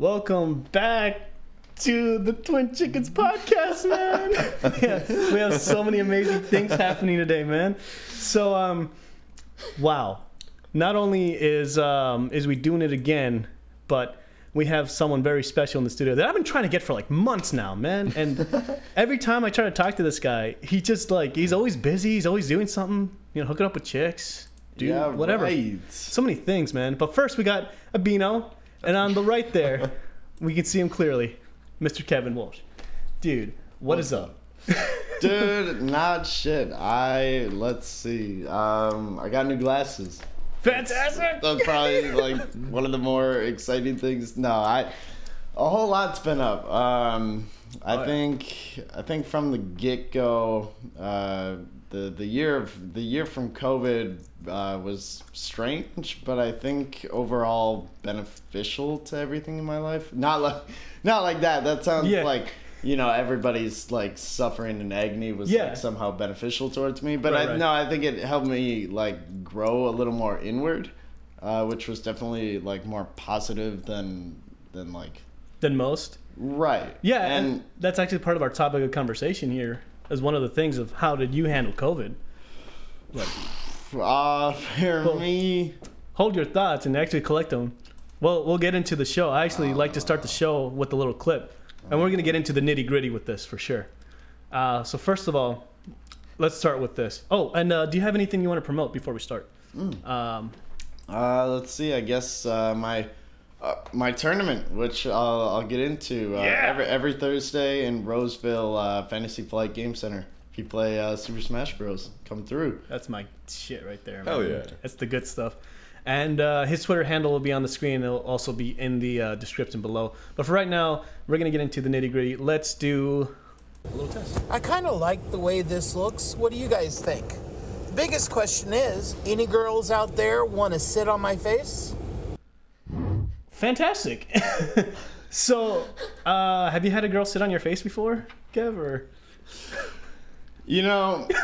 Welcome back to the Twin Chickens podcast, man. yeah, we have so many amazing things happening today, man. So, um, wow. Not only is um, is we doing it again, but we have someone very special in the studio that I've been trying to get for like months now, man. And every time I try to talk to this guy, he just like he's always busy. He's always doing something, you know, hooking up with chicks, dude, Yeah, whatever. right. So many things, man. But first, we got Abino, and on the right there, we can see him clearly, Mr. Kevin Walsh. Dude, what is up? Dude, not shit. I let's see. Um, I got new glasses. Fantastic. That's probably like one of the more exciting things. No, I a whole lot's been up. Um, I Oh, yeah. think I think from the get go, uh, the the year of the year from COVID uh, was strange, but I think overall beneficial to everything in my life. Not like not like that. That sounds Yeah. like. You know, everybody's like suffering in agony was Yeah. like somehow beneficial towards me, but Right, I right. no, I think it helped me like grow a little more inward, uh, which was definitely like more positive than than like Than most. right. Yeah, and, and that's actually part of our topic of conversation here. As one of the things of how did you handle COVID? Like, uh, for Well- me, hold your thoughts and actually collect them. Well, we'll get into the show. I actually like to start the show with a little clip, and we're gonna get into the nitty gritty with this for sure. Uh, so first of all, let's start with this. Oh, and uh, do you have anything you want to promote before we start? Um, uh, let's see. I guess uh, my uh, my tournament, which I'll, I'll get into uh, Yeah. every every Thursday in Roseville uh, Fantasy Flight Game Center. If you play uh, Super Smash Bros, come through. that's my shit right there. Hell man. yeah. That's the good stuff. And uh, his Twitter handle will be on the screen. It'll also be in the uh, description below. But for right now, we're gonna get into the nitty gritty. Let's do a little test. I kind of like the way this looks. What do you guys think? The biggest question is any girls out there want to sit on my face? Fantastic. so, uh, have you had a girl sit on your face before, Kev? Or You know,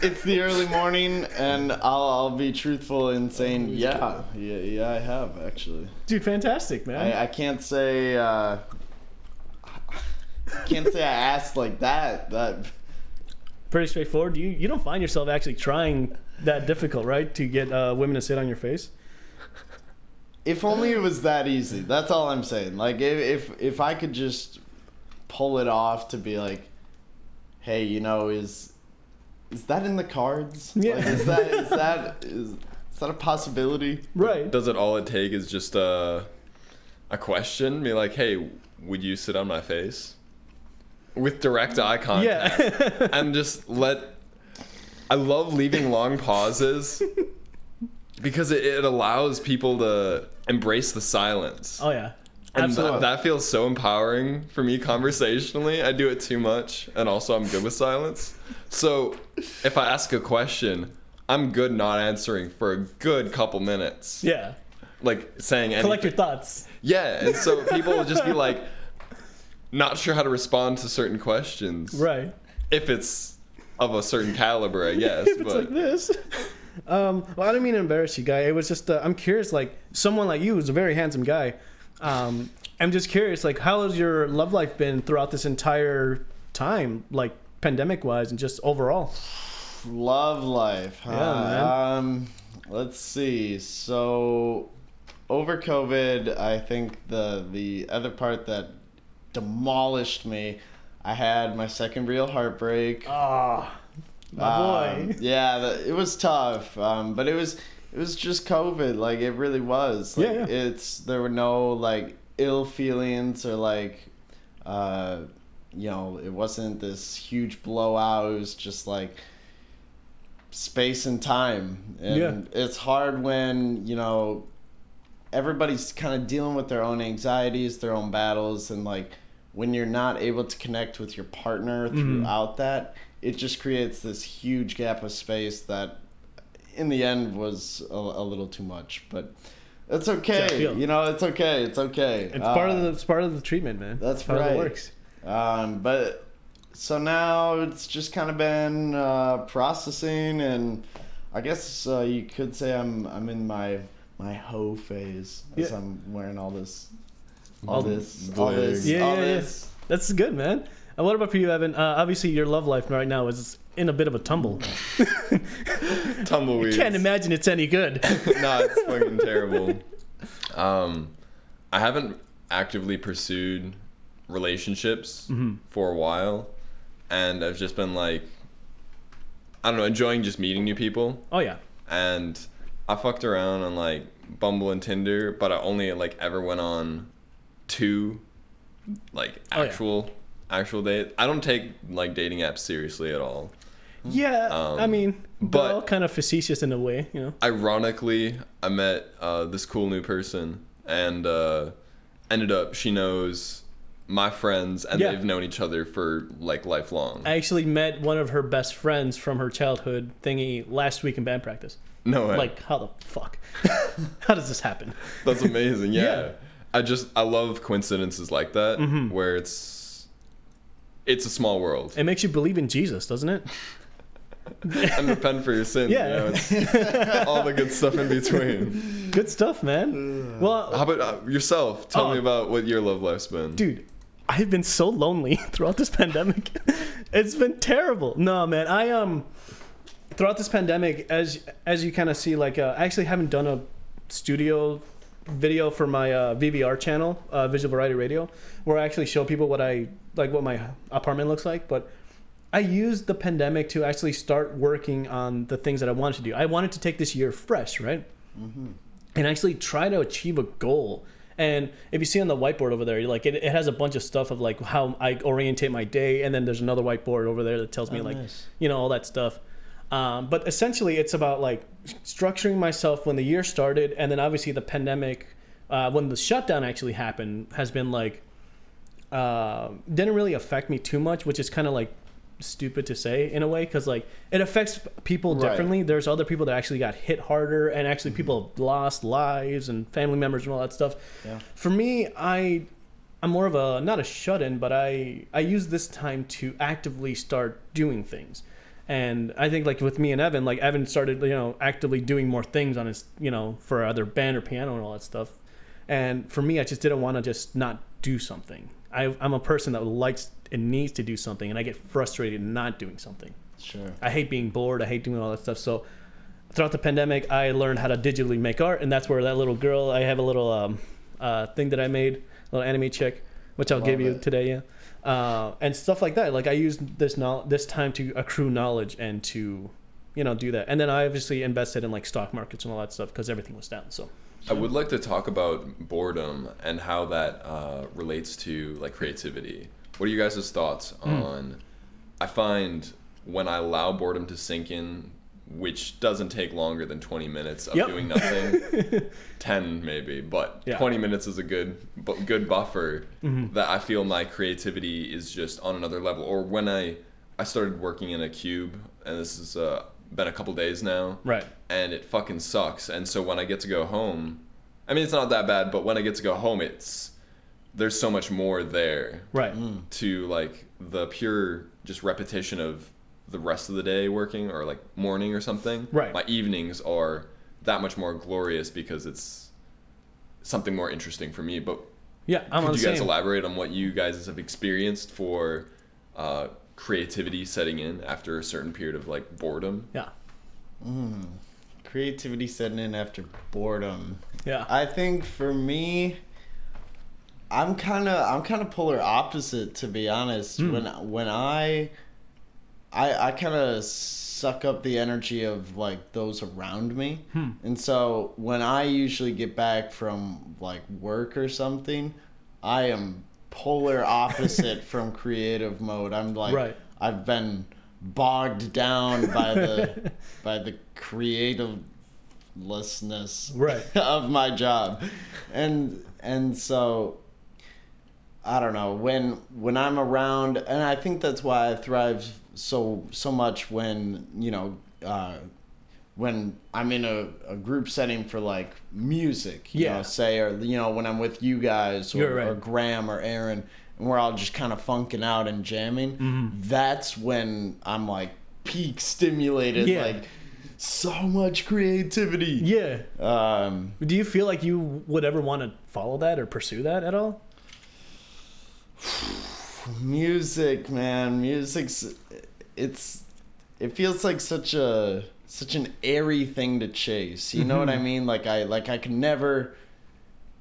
it's the early morning, and I'll, I'll be truthful in saying, yeah, yeah, yeah, I have actually. dude, fantastic, man. I, I can't say, uh, can't say I asked like that. That Pretty straightforward. You you don't find yourself actually trying that difficult, right, to get uh, women to sit on your face? If only it was that easy. That's all I'm saying. Like if if if I could just pull it off to be like, hey, you know, is is that in the cards? Yeah. Like, is that is that is, is that a possibility? Right. Does it all it take is just a a question? Be like, hey, would you sit on my face? With direct eye contact. Yeah. and just let I love leaving long pauses because it, it allows people to embrace the silence. oh yeah. And Absolutely. that, that feels so empowering for me conversationally. I do it too much, and also I'm good with silence. So if I ask a question, I'm good not answering for a good couple minutes. yeah. Like saying anything. Collect your thoughts. Yeah, and so people will just be like, not sure how to respond to certain questions. Right. If it's of a certain caliber, I guess. if it's but like this. Um, well, I didn't mean to embarrass you, guy. It was just uh, I'm curious. Like someone like you, who's a very handsome guy. Um, I'm just curious. Like, how has your love life been throughout this entire time, like pandemic wise, and just overall? Love life. Huh? Yeah, man. Um, let's see. So over COVID, I think the the other part that demolished me, I had my second real heartbreak. Ah, my Um, boy. yeah, it was tough, um, but it was it was just COVID. Like it really was. Like, Yeah, yeah. It's there were no like ill feelings or like, uh, you know, it wasn't this huge blowout. It was just like space and time, and Yeah. it's hard when you know everybody's kind of dealing with their own anxieties, their own battles, and like when you're not able to connect with your partner Mm-hmm. throughout that, it just creates this huge gap of space that, in the end, was a, a little too much. But it's how I okay. You know, it's okay. It's okay. It's part of Uh, the it's part of the treatment, man. that's It's part of it works. um, but so now it's just kind of been uh, processing, and I guess uh, you could say I'm I'm in my my hoe phase as Yeah. I'm wearing all this all this, all this, Yeah, all yeah, yeah. this. That's good, man. And what about for you, Evan? Uh, obviously, your love life right now is in a bit of a tumble. Tumbleweeds. Can't imagine it's any good. no, it's fucking terrible. Um, I haven't actively pursued relationships Mm-hmm. for a while, and I've just been like, I don't know, enjoying just meeting new people. Oh yeah. And I fucked around on like Bumble and Tinder, but I only like ever went on two, like Oh, yeah. Actual date. I don't take like dating apps seriously at all. Yeah, I Um, mean, but- but all kind of facetious in a way, you know. ironically, I met uh, this cool new person, and uh, ended up she knows my friends, and Yeah. they've known each other for like lifelong. I actually met one of her best friends from her childhood thingy last week in band practice. no way, Like, how the fuck? how does this happen? that's amazing. Yeah. Yeah. I just I love coincidences like that, Mm-hmm. where it's it's a small world, It makes you believe in Jesus, doesn't it? and repent for your sins. Yeah. you know, it's all the good stuff in between. Good stuff, man. Well, How about uh, yourself? Tell Oh. me about what your love life's been. dude i've been so lonely throughout this pandemic it's been terrible no man i um throughout this pandemic as as you kind of see like uh, i actually haven't done a studio video for my uh, vvr channel uh, visual variety radio where i actually show people what i like what my apartment looks like but i used the pandemic to actually start working on the things that i wanted to do i wanted to take this year fresh right and actually try to achieve a goal. And if you see on the whiteboard over there, like it, it has a bunch of stuff of like how I orientate my day, and then there's another whiteboard over there that tells me Oh, like nice. you know all that stuff. Um, but essentially, it's about like structuring myself when the year started, and then obviously the pandemic, uh, when the shutdown actually happened, has been like uh, didn't really affect me too much, which is kind of like stupid to say in a way because like it affects people Right. differently. There's other people that actually got hit harder, and actually people have lost lives and family members and all that stuff. Yeah. For me, I I'm more of a not a shut in, but I I use this time to actively start doing things. And I think like with me and Evan, like Evan started, you know, actively doing more things on his, you know, for other band or piano and all that stuff. And for me, I just didn't want to just not do something. I, I'm a person that likes and needs to do something, and I get frustrated not doing something. Sure. I hate being bored. I hate doing all that stuff. So throughout the pandemic, I learned how to digitally make art, and that's where that little girl. I have a little um, uh, thing that I made, a little anime chick, which I'll give Love you today. Yeah, uh, and stuff like that. Like I used this know- this time to accrue knowledge and to, you know, do that. And then I obviously invested in like stock markets and all that stuff because everything was down. So I would like to talk about boredom and how that uh, relates to like creativity. What are you guys' thoughts Hmm. on? I find when I allow boredom to sink in, which doesn't take longer than 20 minutes of Yep. doing nothing, 10 maybe, but Yeah. 20 minutes is a good bu- good buffer Mm-hmm. that I feel my creativity is just on another level. Or when I I started working in a cube, and this has uh, been a couple days now, right, and it fucking sucks. And so when I get to go home, I mean it's not that bad, but when I get to go home, it's there's so much more there right, to like the pure just repetition of the rest of the day working or like morning or something. Right. My evenings are that much more glorious because it's something more interesting for me. But yeah. I'm on could the you guys same. elaborate on what you guys have experienced for uh, creativity setting in after a certain period of like boredom? Yeah, Creativity setting in after boredom. yeah. I think for me, I'm kind of I'm kind of polar opposite to be honest. Hmm. When when I I I kind of suck up the energy of like those around me, Hmm. and so when I usually get back from like work or something, I am polar opposite from creative mode. I'm like Right. I've been bogged down by the by the creativelessness Right. of my job and and so i don't know when when i'm around and i think that's why i thrive so so much when you know uh when i'm in a, a group setting for like music you Yeah. know say or you know when i'm with you guys or, right. or graham or aaron and we're all just kind of funking out and jamming Mm-hmm. that's when i'm like peak stimulated Yeah. like so much creativity Yeah. um Do you feel like you would ever want to follow that or pursue that at all? Music, man, music's it's it feels like such a such an airy thing to chase. You know what I Mm-hmm. mean? Like I like I could never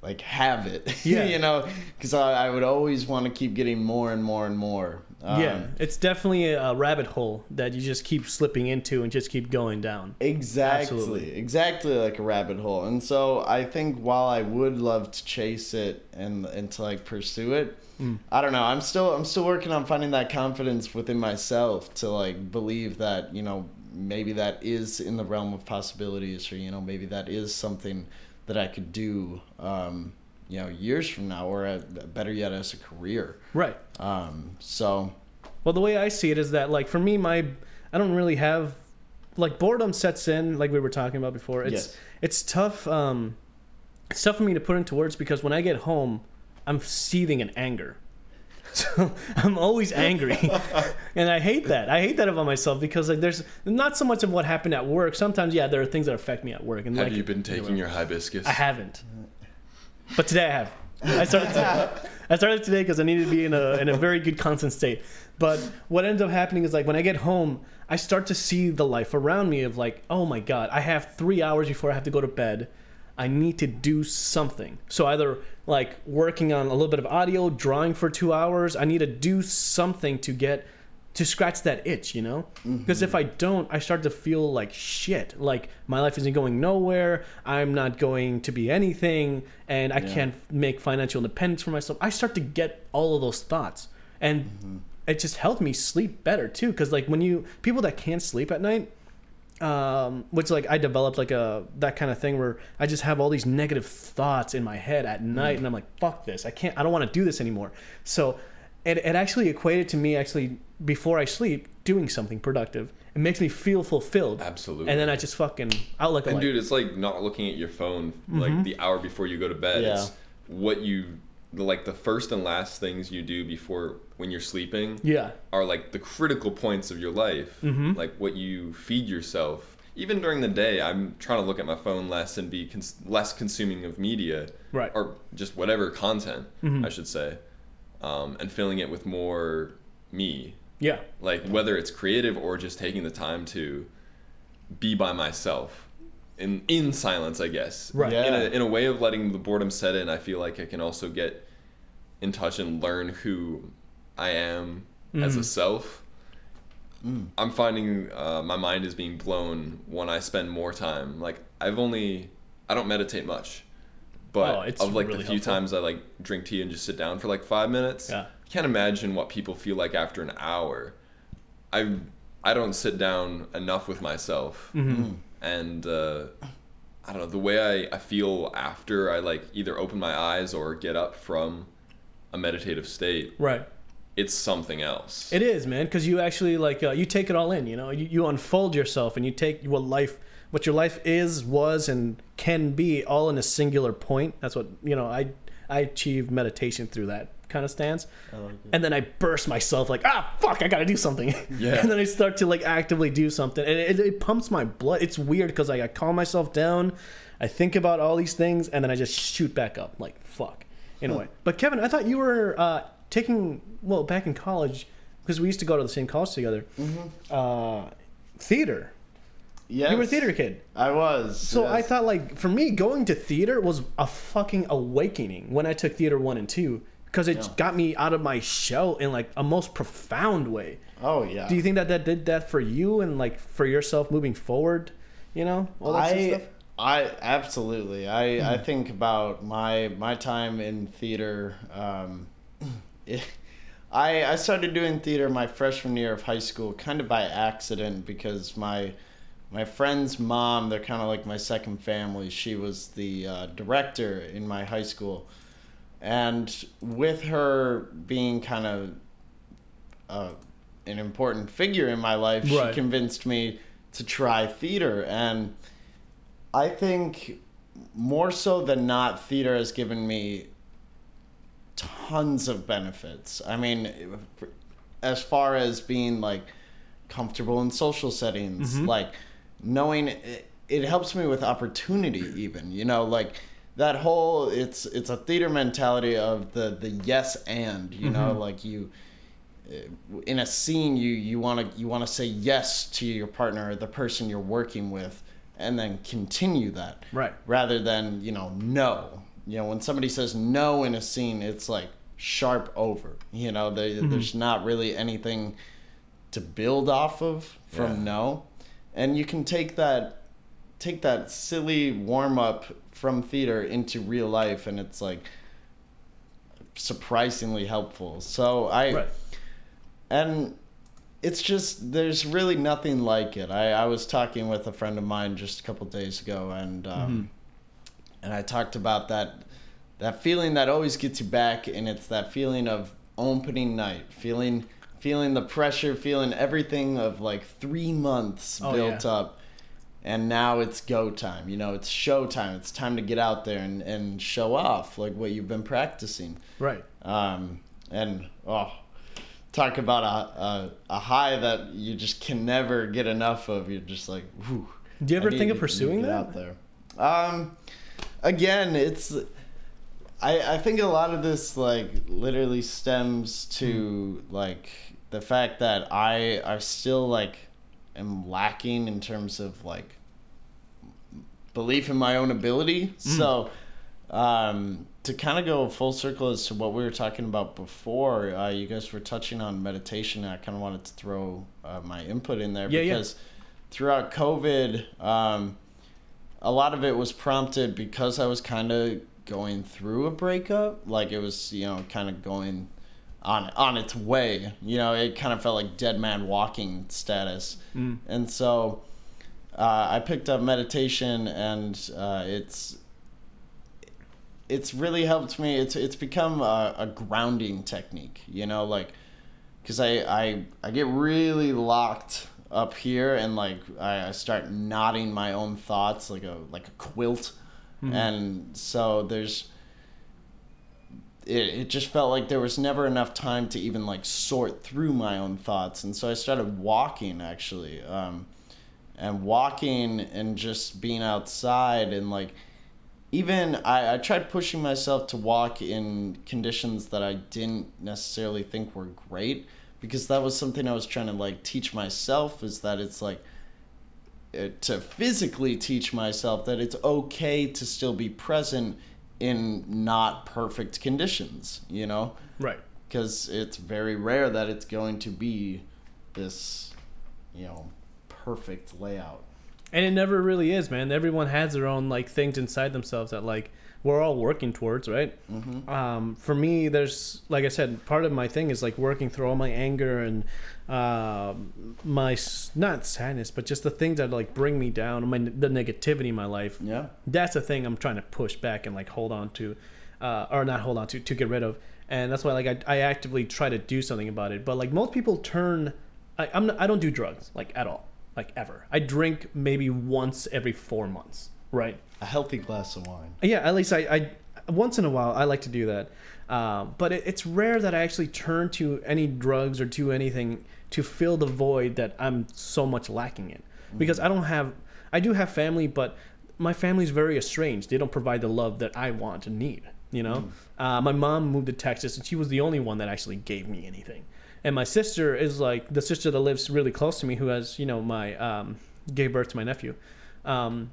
like have it. Yeah. you know, because I, I would always want to keep getting more and more and more. Um, yeah, it's definitely a rabbit hole that you just keep slipping into and just keep going down. Exactly. Absolutely. Exactly like a rabbit hole. And so I think while I would love to chase it and and to like pursue it, I don't know. I'm still I'm still working on finding that confidence within myself to like believe that, you know, maybe that is in the realm of possibilities or you know, maybe that is something that I could do um, you know, years from now or uh better yet as a career. Right. Um, so Well, the way I see it is that, like, for me, my I don't really have like boredom sets in, like we were talking about before. It's Yes. it's tough. Um, it's tough for me to put into words because when I get home, I'm seething in anger. So I'm always angry, and I hate that. I hate that about myself because like there's not so much of what happened at work. Sometimes, yeah, there are things that affect me at work, and Have like you been taking your hibiscus? I haven't. But today I have. I started. To, I started today because I needed to be in a in a very good constant state. But what ends up happening is like when I get home, I start to see the life around me of like, oh my god, I have three hours before I have to go to bed. I need to do something. So either like working on a little bit of audio, drawing for two hours. I need to do something to get to scratch that itch, you know? Because if mm-hmm. I don't, I start to feel like shit. Like my life isn't going nowhere. I'm not going to be anything, and I can't make financial independence for myself. I start to get all of those thoughts, and mm-hmm. it just helped me sleep better too. Because like when you people that can't sleep at night, um, which like I developed like a that kind of thing where I just have all these negative thoughts in my head at night, mm. and I'm like, fuck this, I can't, I don't want to do this anymore. So it, it actually equated to me actually before I sleep doing something productive. It makes me feel fulfilled. Absolutely. And then I just fucking outlook And like, dude, it's like not looking at your phone Mm-hmm. like the hour before you go to bed. Yeah. It's what you like the first and last things you do before when you're sleeping yeah, are like the critical points of your life. Mm-hmm. Like what you feed yourself. Even during the day, I'm trying to look at my phone less and be cons- less consuming of media, Right. Or just whatever content, Mhm. I should say, um, and filling it with more me. Yeah, like whether it's creative or just taking the time to be by myself in in silence i guess. Right. in, a, in a way of letting the boredom set in i feel like i can also get in touch and learn who i am as a self. I'm finding uh, my mind is being blown when i spend more time. Like i've only i don't meditate much but Oh, it's of like really the few helpful. times i like drink tea and just sit down for like five minutes Yeah. I can't imagine what people feel like after an hour. I I don't sit down enough with myself, Mm-hmm. and uh, I don't know the way I, I feel after I like either open my eyes or get up from a meditative state. right. It's something else. It is, man, because you actually like uh, you take it all in. You know, you, you unfold yourself and you take what life, what your life is, was, and can be, all in a singular point. That's what you know. I I achieved meditation through that kind of stance, and then I burst myself like, ah, fuck, I gotta do something. Yeah. and then I start to like actively do something, and it, it pumps my blood. It's weird because like I calm myself down, I think about all these things, and then I just shoot back up like fuck in a way. But Kevin, I thought you were uh, taking well back in college because we used to go to the same college together. Uh, theater. Yes, You were a theater kid. I was. So I thought like for me going to theater was a fucking awakening when I took theater 1 and 2 because it Yeah. got me out of my shell in like a most profound way. Oh yeah. Do you think that that did that for you and like for yourself moving forward, you know? All that I stuff? I absolutely. I I think about my my time in theater. Um, it, I I started doing theater my freshman year of high school, kind of by accident because my my friend's mom, they're kind of like my second family. She was the uh, director in my high school, and with her being kind of uh, an important figure in my life, Right. she convinced me to try theater. And I think more so than not, theater has given me tons of benefits. I mean, as far as being like comfortable in social settings, like knowing it, it helps me with opportunity, even, you know, like that whole it's it's a theater mentality of the the yes and you know like you uh, in a scene you you want to you want to say yes to your partner or the person you're working with and then continue that Right. rather than you know no you know when somebody says no in a scene it's like sharp over you know they, there's not really anything to build off of from Yeah. no and you can take that take that silly warm up from theater into real life and it's like surprisingly helpful so i Right. and it's just there's really nothing like it. I, I was talking with a friend of mine just a couple days ago, and um, and I talked about that that feeling that always gets you back, and it's that feeling of opening night, feeling feeling the pressure, feeling everything of like three months Oh, built yeah. up. And now it's go time. You know, it's show time. It's time to get out there and, and show off like what you've been practicing. Right. Um, and oh, talk about a, a a high that you just can never get enough of. You're just like, whew. Do you ever think of pursuing that? out there? Um, again, it's. I, I think a lot of this like literally stems to like the fact that I I still like am lacking in terms of like belief in my own ability. So um, to kind of go full circle as to what we were talking about before, uh, you guys were touching on meditation. And I kind of wanted to throw uh, my input in there Yeah, yeah. because throughout COVID, um, a lot of it was prompted because I was kind of going through a breakup. Like it was, you know, kind of going on on its way. You know, it kind of felt like dead man walking status. And so uh, I picked up meditation, and uh, it's it's really helped me. It's it's become a, a grounding technique. You know, like because I, I I get really locked up here, and like I, I start knotting my own thoughts like a like a quilt, and so there's. It, it just felt like there was never enough time to even like sort through my own thoughts. And so i started walking actually um, and walking and just being outside and like even I, I tried pushing myself to walk in conditions that I didn't necessarily think were great because that was something I was trying to like teach myself is that it's like uh, to physically teach myself that it's okay to still be present in not perfect conditions, you know? Right. Because it's very rare that it's going to be this, you know, perfect layout. And it never really is, man. Everyone has their own like things inside themselves that like we're all working towards, right? Mm-hmm. Um, for me, there's like I said, part of my thing is like working through all my anger and uh, my not sadness, but just the things that like bring me down, my the negativity in my life. Yeah. That's the thing I'm trying to push back and like hold on to, uh, or not hold on to to get rid of. And that's why like I, I actively try to do something about it. But like most people turn, I, I'm not, I don't do drugs like at all, like ever. I drink maybe once every four months, right? A healthy glass of wine. Yeah, at least I, I once in a while I like to do that. Um, but it, it's rare that I actually turn to any drugs or to anything to fill the void that I'm so much lacking in. Because I don't have, I do have family, but my family's very estranged. They don't provide the love that I want and need. You know, uh, my mom moved to Texas, and she was the only one that actually gave me anything. And my sister is like the sister that lives really close to me, who has you know my um, gave birth to my nephew. Um,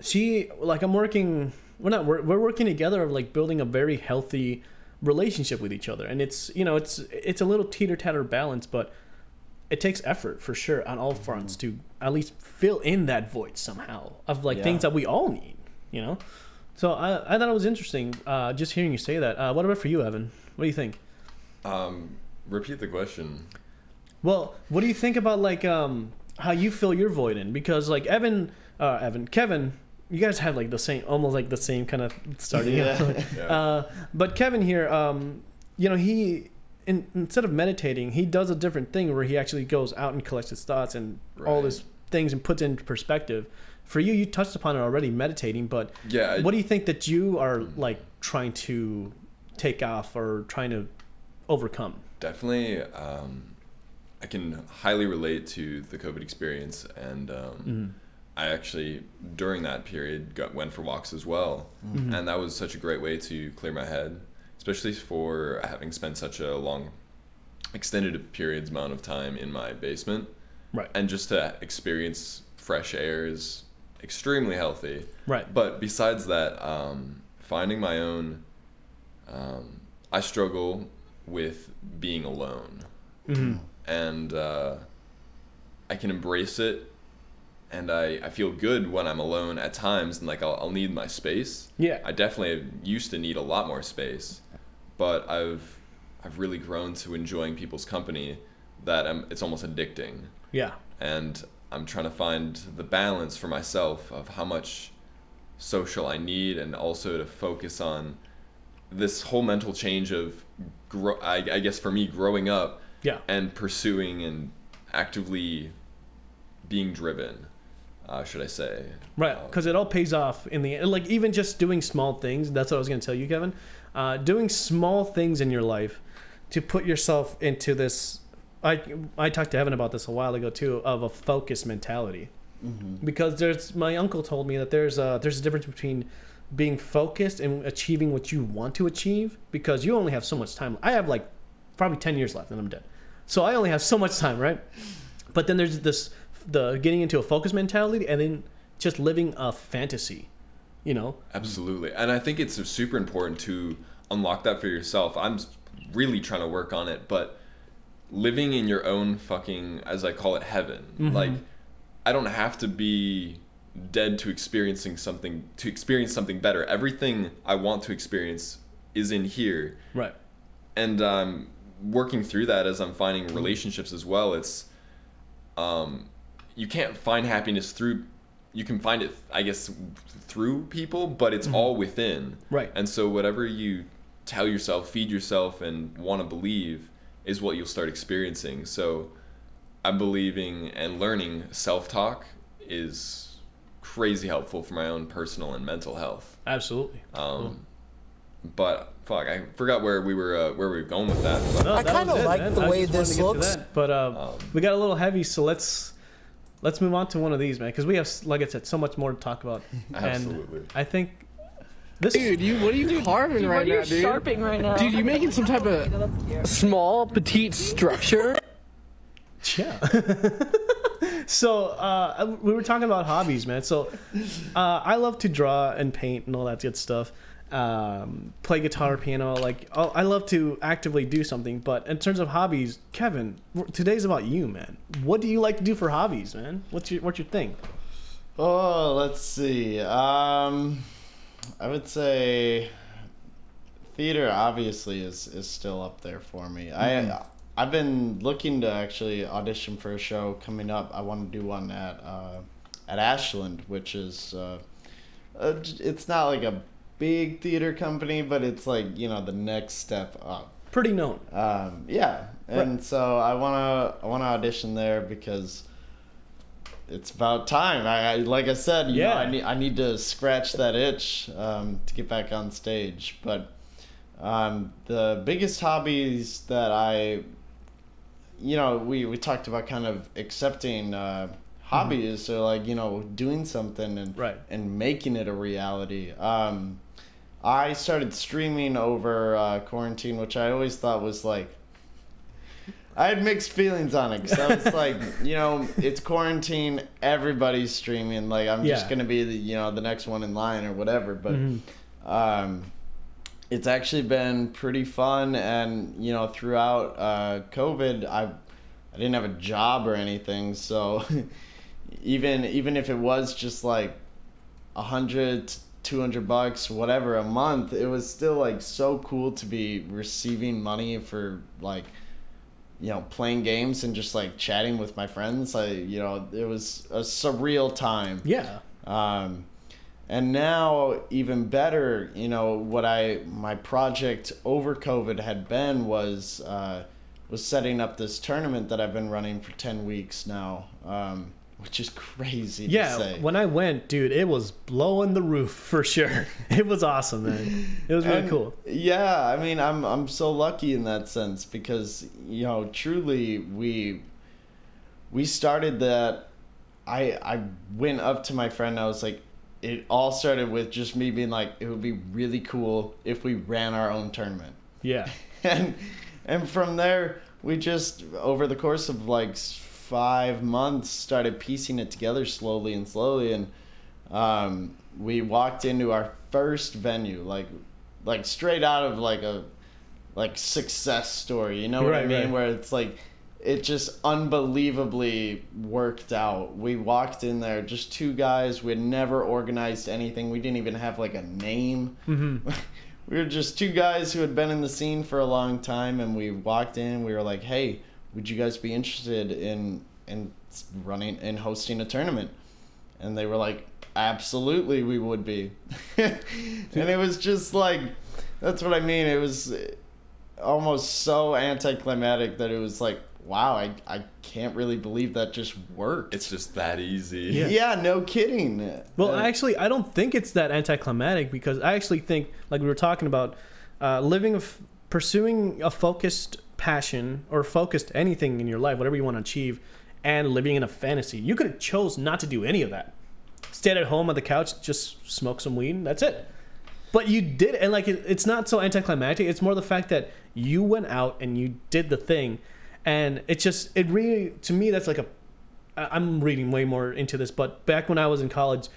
she like I'm working. We're not. We're, we're working together of like building a very healthy relationship with each other, and it's you know it's it's a little teeter tatter balance, but it takes effort for sure on all fronts to at least fill in that void somehow of like Yeah. things that we all need. You know. So I, I thought it was interesting uh, just hearing you say that. Uh, what about for you, Evan? What do you think? Um, repeat the question. Well, what do you think about like um how you fill your void in? Because like Evan, uh, Evan, Kevin, you guys have like the same, almost like the same kind of starting. Yeah. Yeah. Uh, but Kevin here, um, you know, he in, instead of meditating, he does a different thing where he actually goes out and collects his thoughts and all his things and puts it into perspective. For you, you touched upon it already, meditating. But Yeah, I- what do you think that you are like trying to take off or trying to overcome? Definitely, um, I can highly relate to the COVID experience, and um, I actually during that period got, went for walks as well, and that was such a great way to clear my head, especially for having spent such a long, extended periods amount of time in my basement, Right. and just to experience fresh air is extremely healthy. Right. But besides that, um, finding my own, um, I struggle with being alone, Mhm. and uh, I can embrace it, and I, I feel good when I'm alone at times, and like I'll, I'll need my space. Yeah. I definitely used to need a lot more space, but I've I've really grown to enjoying people's company that I'm, it's almost addicting Yeah. and I'm trying to find the balance for myself of how much social I need, and also to focus on this whole mental change of, grow, I, I guess for me, growing up Yeah. and pursuing and actively being driven, uh, should I say? Right, Um, because it all pays off in the end. Like even just doing small things. That's what I was going to tell you, Kevin. Uh, doing small things in your life to put yourself into this. I I talked to Evan about this a while ago too, of a focus mentality. Because there's my uncle told me that there's a there's a difference between being focused and achieving what you want to achieve because you only have so much time. I have like probably 10 years left and I'm dead. So I only have so much time, right? But then there's this the getting into a focus mentality and then just living a fantasy, you know? Absolutely. And I think it's super important to unlock that for yourself. I'm really trying to work on it, but living in your own fucking, as I call it, heaven. Like, I don't have to be dead to experiencing something, to experience something better. Everything I want to experience is in here. Right. And I'm um, working through that as I'm finding relationships as well, it's, um, you can't find happiness through you can find it i guess through people but it's all within Right. and so whatever you tell yourself feed yourself and want to believe is what you'll start experiencing so i'm believing and learning self-talk is crazy helpful for my own personal and mental health Absolutely. um, but fuck i forgot where we were uh, where we were going with that but No, I kinda like the I way this to get to looks. that. But uh, Um, we got a little heavy, so let's let's move on to one of these, man, because we have, like I said, so much more to talk about. Absolutely. And I think this. Dude, you what are you carving Dude, right what are you now, dude? sharpening right now? Dude, you making some type of small, petite structure? Yeah. so uh, we were talking about hobbies, man. So uh, I love to draw and paint and all that good stuff. Um, play guitar, piano. Like oh, I love to actively do something. But in terms of hobbies, Kevin, today's about you, man. What do you like to do for hobbies, man? What's your what's your thing? Oh, let's see. Um, I would say theater obviously is is still up there for me. I I've been looking to actually audition for a show coming up. I want to do one at uh, at Ashland, which is uh, uh, it's not like a big theater company, but it's like you know the next step up. Pretty known. Um, yeah, and so I wanna I wanna audition there because it's about time. I, I like I said, you know, Yeah. I need I need to scratch that itch um, to get back on stage. But um, the biggest hobbies that I, you know, we we talked about kind of accepting uh, hobbies or like you know doing something and Right. and making it a reality. Um, I started streaming over uh, quarantine, which I always thought was like. I had mixed feelings on it because I was like, you know, it's quarantine, everybody's streaming. Like, I'm just gonna be the, you know, the next one in line or whatever. But, Mhm. um, it's actually been pretty fun, and you know, throughout uh, COVID, I, I didn't have a job or anything, so even even if it was just like a hundred, two hundred bucks, whatever a month, it was still like so cool to be receiving money for like, you know, playing games and just like chatting with my friends. I, you know, it was a surreal time. Yeah. Um, and now even better, you know, what I my project over COVID had been was uh, was setting up this tournament that I've been running for ten weeks now, um, which is crazy to Yeah, say. when I went, dude, it was blowing the roof for sure. It was awesome, man. It was really And, cool. Yeah, I mean, I'm I'm so lucky in that sense because you know, truly, we we started that I I went up to my friend. I was like, it all started with just me being like, it would be really cool if we ran our own tournament. Yeah. and and from there we just over the course of like five months started piecing it together slowly and slowly and um, we walked into our first venue like like straight out of like a like success story you know what i mean right. where it's like it just unbelievably worked out we walked in there just two guys we had never organized anything we didn't even have like a name Mm-hmm. we were just two guys who had been in the scene for a long time and we walked in we were like hey would you guys be interested in in running and hosting a tournament? And they were like absolutely we would be. And it was just like that's what i mean. It was almost so anticlimactic that it was like wow i, I can't really believe that just worked. It's just that easy. Yeah. yeah no kidding. Well, Uh, actually, I don't think it's that anticlimactic because I actually think, like we were talking about, uh, living, a f- pursuing a focused passion or focused anything in your life, whatever you want to achieve, and living in a fantasy. You could have chose not to do any of that. Stayed at home on the couch, just smoke some weed. That's it. But you did, it, and like it, it's not so anticlimactic. It's more the fact that you went out and you did the thing, and it just it really to me that's like a. I'm reading way more into this, but back when I was in college,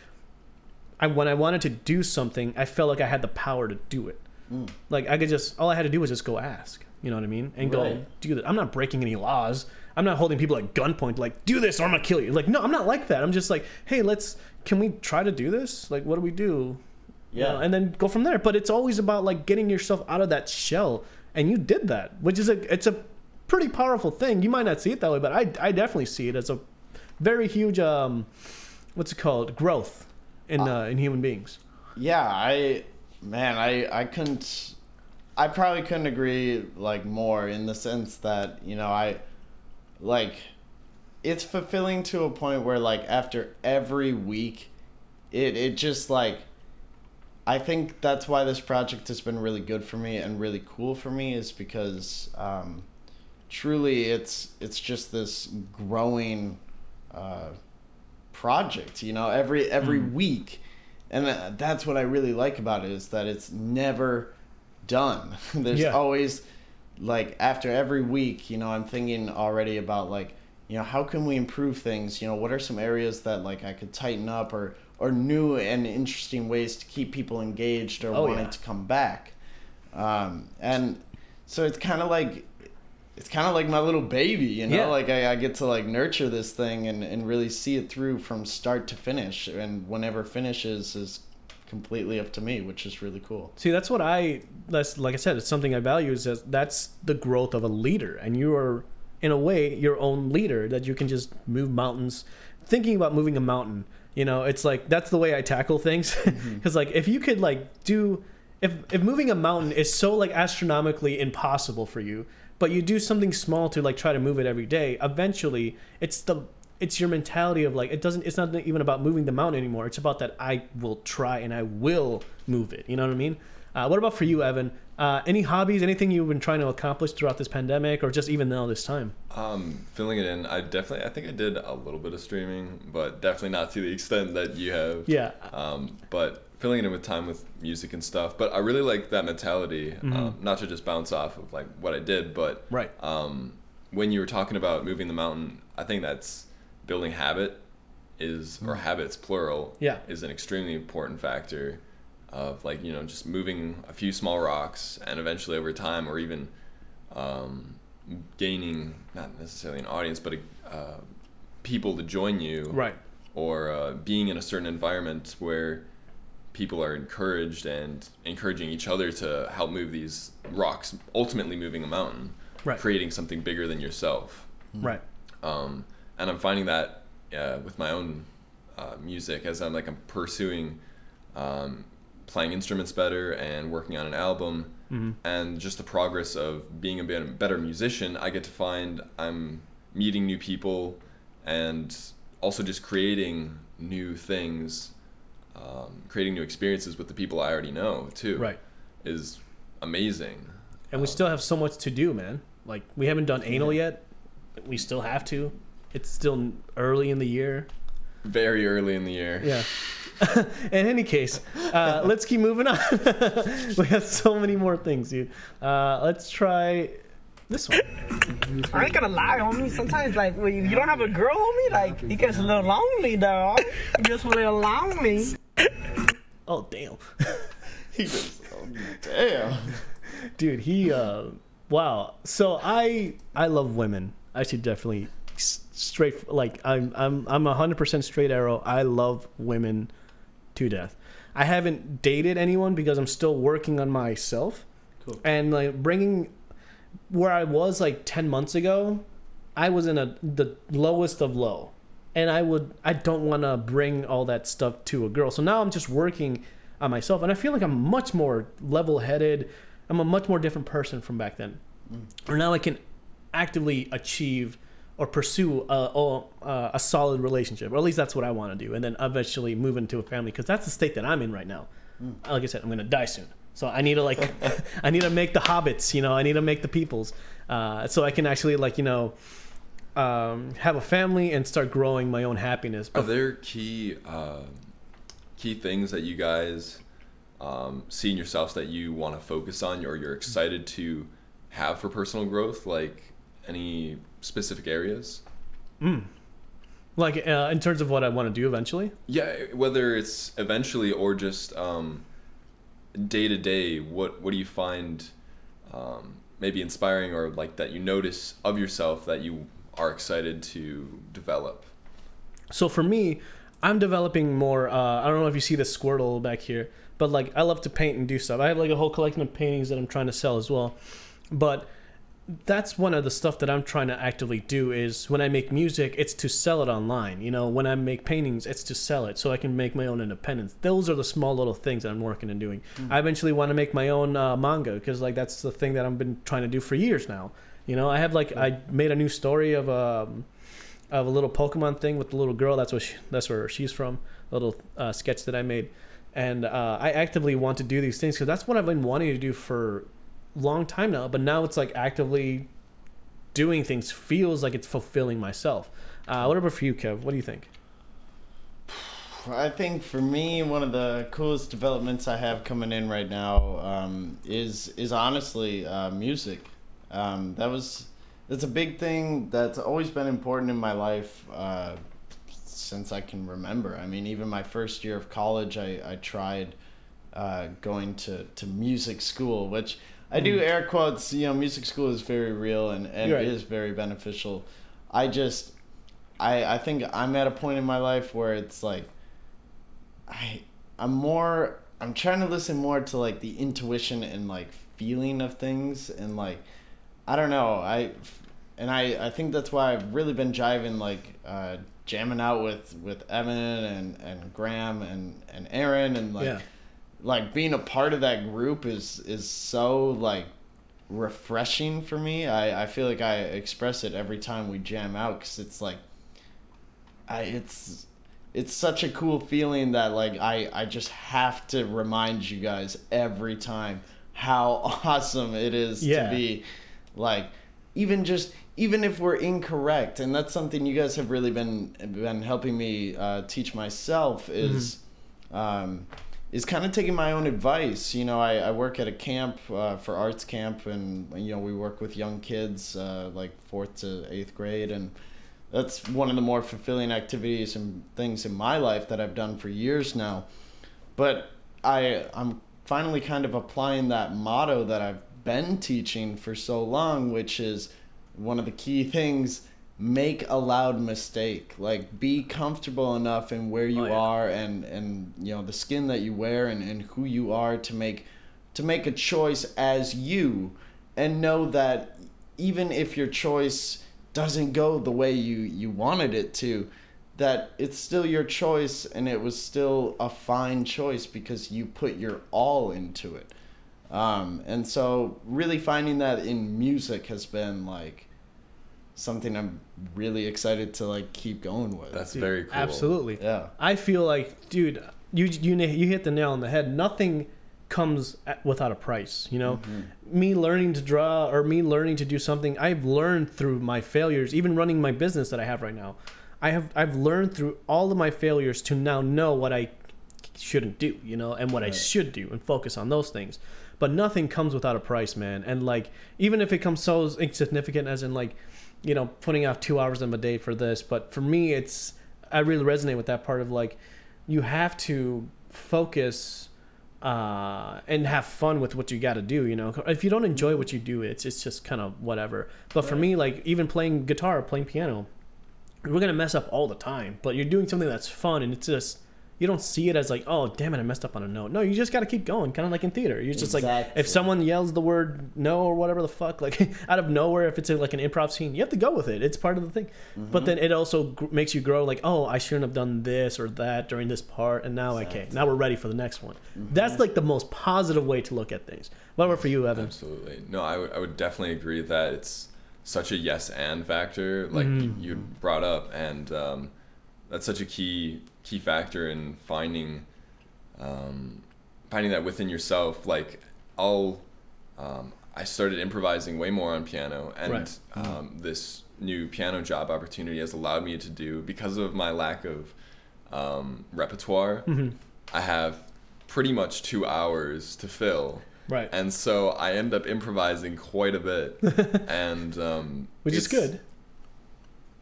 I when I wanted to do something, I felt like I had the power to do it. Hmm. Like I could just all I had to do was just go ask. You know what I mean? And go do that. I'm not breaking any laws. I'm not holding people at gunpoint like do this or I'm gonna kill you. Like no, I'm not like that. I'm just like, hey, let's can we try to do this? Like what do we do? You Yeah. know, and then go from there. But it's always about like getting yourself out of that shell, and you did that, which is a it's a pretty powerful thing. You might not see it that way, but I I definitely see it as a very huge um, what's it called growth in uh, in human beings. yeah i man i i couldn't i probably couldn't agree like more in the sense that you know i like it's fulfilling to a point where like after every week it it just like i think that's why this project has been really good for me and really cool for me is because um truly it's it's just this growing uh project you know every every week. And uh, that's what i really like about it is that it's never done there's Yeah. always like after every week you know i'm thinking already about like you know how can we improve things you know what are some areas that like i could tighten up or or new and interesting ways to keep people engaged or Oh, wanting yeah. to come back um and so it's kind of like it's kind of like my little baby, you know. Yeah. Like I, I get to like nurture this thing and, and really see it through from start to finish, and whenever finishes is completely up to me, which is really cool. See, that's what I. That's like I said, it's something I value. Is that that's the growth of a leader, and you are, in a way, your own leader. That you can just move mountains. Thinking about moving a mountain, you know, it's like that's the way I tackle things. Mm-hmm. Because like if you could like do, if if moving a mountain is so like astronomically impossible for you, but you do something small to like try to move it every day, eventually it's the it's your mentality of like it doesn't it's not even about moving the mountain anymore it's about that i will try and i will move it you know what i mean uh, what about for you evan uh, any hobbies anything you've been trying to accomplish throughout this pandemic or just even now this time Um, filling it in, I definitely, I think I did a little bit of streaming, but definitely not to the extent that you have. yeah Um, but filling it in with time with music and stuff. But I really like that mentality, um, not to just bounce off of like what I did, but Right. Um, when you were talking about moving the mountain, I think that's building habit is or habits plural. Yeah. is an extremely important factor of like you know just moving a few small rocks and eventually over time or even um, gaining not necessarily an audience but uh, people to join you right or uh, being in a certain environment where people are encouraged and encouraging each other to help move these rocks, ultimately moving a mountain, Right. creating something bigger than yourself. right Um, and I'm finding that uh, with my own uh, music as I'm like I'm pursuing um, playing instruments better and working on an album and just the progress of being a better musician I get to find I'm meeting new people and also just creating new things um, creating new experiences with the people I already know too right. is amazing. And we still have so much to do man. Like we haven't done anal yet. We still have to it's still early in the year very early in the year. Yeah. in any case, uh, let's keep moving on. we have so many more things, dude. Uh, let's try this one. I ain't gonna lie, homie. Sometimes, like, when you, you don't have a girl, homie, like, it gets a little lonely, dog. It gets a little lonely. Oh damn, He goes, oh, damn. dude. He. Uh, wow. So I I love women. I should definitely s- straight like I'm I'm I'm a hundred percent straight arrow. I love women to death. I haven't dated anyone because I'm still working on myself. Cool. And like bringing where I was like 10 months ago, I was in a the lowest of low. And I would I don't want to bring all that stuff to a girl. So now I'm just working on myself and I feel like I'm much more level-headed. I'm a much more different person from back then. Mm. Or now I can actively achieve or pursue a, a, a solid relationship, or at least that's what I want to do, and then eventually move into a family because that's the state that I'm in right now. Like I said, I'm gonna die soon, so I need to like, I need to make the hobbits, you know, I need to make the peoples, uh, so I can actually like you know, um, have a family and start growing my own happiness. Are But there key uh, key things that you guys um, see in yourselves that you want to focus on or you're excited to have for personal growth? Like any specific areas? like uh, in terms of what I want to do eventually. Yeah, whether it's eventually or just day to day, what what do you find um, maybe inspiring or like that you notice of yourself that you are excited to develop? So for me, I'm developing more. Uh, I don't know if you see the Squirtle back here, but like I love to paint and do stuff. I have like a whole collection of paintings that I'm trying to sell as well. But that's one of the stuff that I'm trying to actively do is when I make music, it's to sell it online. You know, when I make paintings, it's to sell it so I can make my own independence. Those are the small little things that I'm working and doing. I eventually want to make my own uh, manga because like that's the thing that I've been trying to do for years now. You know, I have like I made a new story of um, of a little Pokemon thing with the little girl. That's what she, that's where she's from. A little uh, sketch that I made, and uh, I actively want to do these things because that's what I've been wanting to do for a long time now. But now it's like actively doing things feels like it's fulfilling myself. Uh, what about for you, Kev? What do you think? I think for me, one of the coolest developments I have coming in right now um, is is honestly uh, music. Um, that was that's a big thing that's always been important in my life uh, since I can remember. I mean, even my first year of college, I I tried uh, going to, to music school, which I do air quotes. You know, music school is very real and and Right. is very beneficial. I just I I think I'm at a point in my life where it's like I I'm more I'm trying to listen more to like the intuition and like feeling of things and like I don't know I and I I think that's why I've really been jiving like uh, jamming out with with Evan and and Graham and and Aaron and like Yeah. Like being a part of that group is is so like refreshing for me. I I feel like I express it every time we jam out because it's like I it's it's such a cool feeling that like I I just have to remind you guys every time how awesome it is Yeah. to be like even just even if we're incorrect and that's something you guys have really been been helping me uh, teach myself is um, is kind of taking my own advice. You know, I, I work at a camp uh, for arts camp, and you know we work with young kids uh, like fourth to eighth grade, and that's one of the more fulfilling activities and things in my life that I've done for years now. But I I'm finally kind of applying that motto that I've been teaching for so long, which is one of the key things make a loud mistake. Like be comfortable enough in where you Oh, yeah. are and and you know the skin that you wear and, and who you are to make to make a choice as you. And know that even if your choice doesn't go the way you you wanted it to that it's still your choice and it was still a fine choice because you put your all into it. Um, and so really finding that in music has been like something i'm really excited to like keep going with That's Dude, very cool. Absolutely. yeah I feel like, dude, you you you hit the nail on the head. Nothing comes at, without a price. You know, mm-hmm. me learning to draw or me learning to do something I've learned through my failures, even running my business that I have right now. I have I've learned through all of my failures to now know what I shouldn't do, you know, and what I should do and focus on those things. But nothing comes without a price, man. And like even if it comes so insignificant as in like, you know, putting out 2 hours of a day for this, but for me it's I really resonate with that part of like you have to focus uh, and have fun with what you got to do. You know, if you don't enjoy what you do, it's it's just kind of whatever. But for me, like even playing guitar, playing piano, we're gonna mess up all the time. But you're doing something that's fun, and it's just you don't see it as like, oh damn it, I messed up on a note. No, you just got to keep going, kind of like in theater. You're just like if someone yells the word no or whatever the fuck, like out of nowhere, if it's a, like an improv scene, you have to go with it. It's part of the thing. But then it also gr- makes you grow. Like, oh, I shouldn't have done this or that during this part, and now okay, now we're ready for the next one. That's like the most positive way to look at things. What about for you, Evan? Absolutely. No, I would- would definitely agree that it's such a yes and factor, like Mm-hmm. you brought up, and um, that's such a key key factor in finding um, finding that within yourself. Like I'll um, I started improvising way more on piano, and Right. um, this new piano job opportunity has allowed me to do because of my lack of um, repertoire. Mm-hmm. I have pretty much two hours to fill. Right. And so I end up improvising quite a bit, and um, Which is good.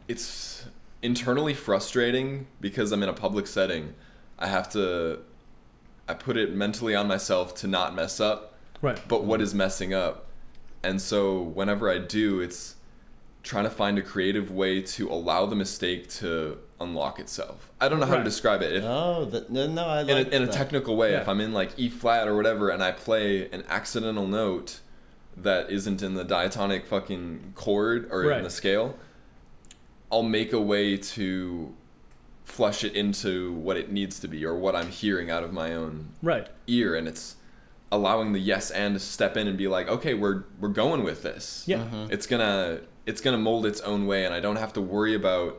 It's internally frustrating because I'm in a public setting. I have to, I put it mentally on myself to not mess up, Right. but what is messing up? And so whenever I do, it's trying to find a creative way to allow the mistake to unlock itself. I don't know how Right. to describe it. If, Oh, that, no, no, I in a, like in a technical way, if I'm in like E flat or whatever, and I play an accidental note that isn't in the diatonic fucking chord or Right. in the scale, I'll make a way to flush it into what it needs to be or what I'm hearing out of my own Right. ear, and it's allowing the yes and to step in and be like, okay, we're we're going with this. Yeah. Mm-hmm. It's gonna it's gonna mold its own way, and I don't have to worry about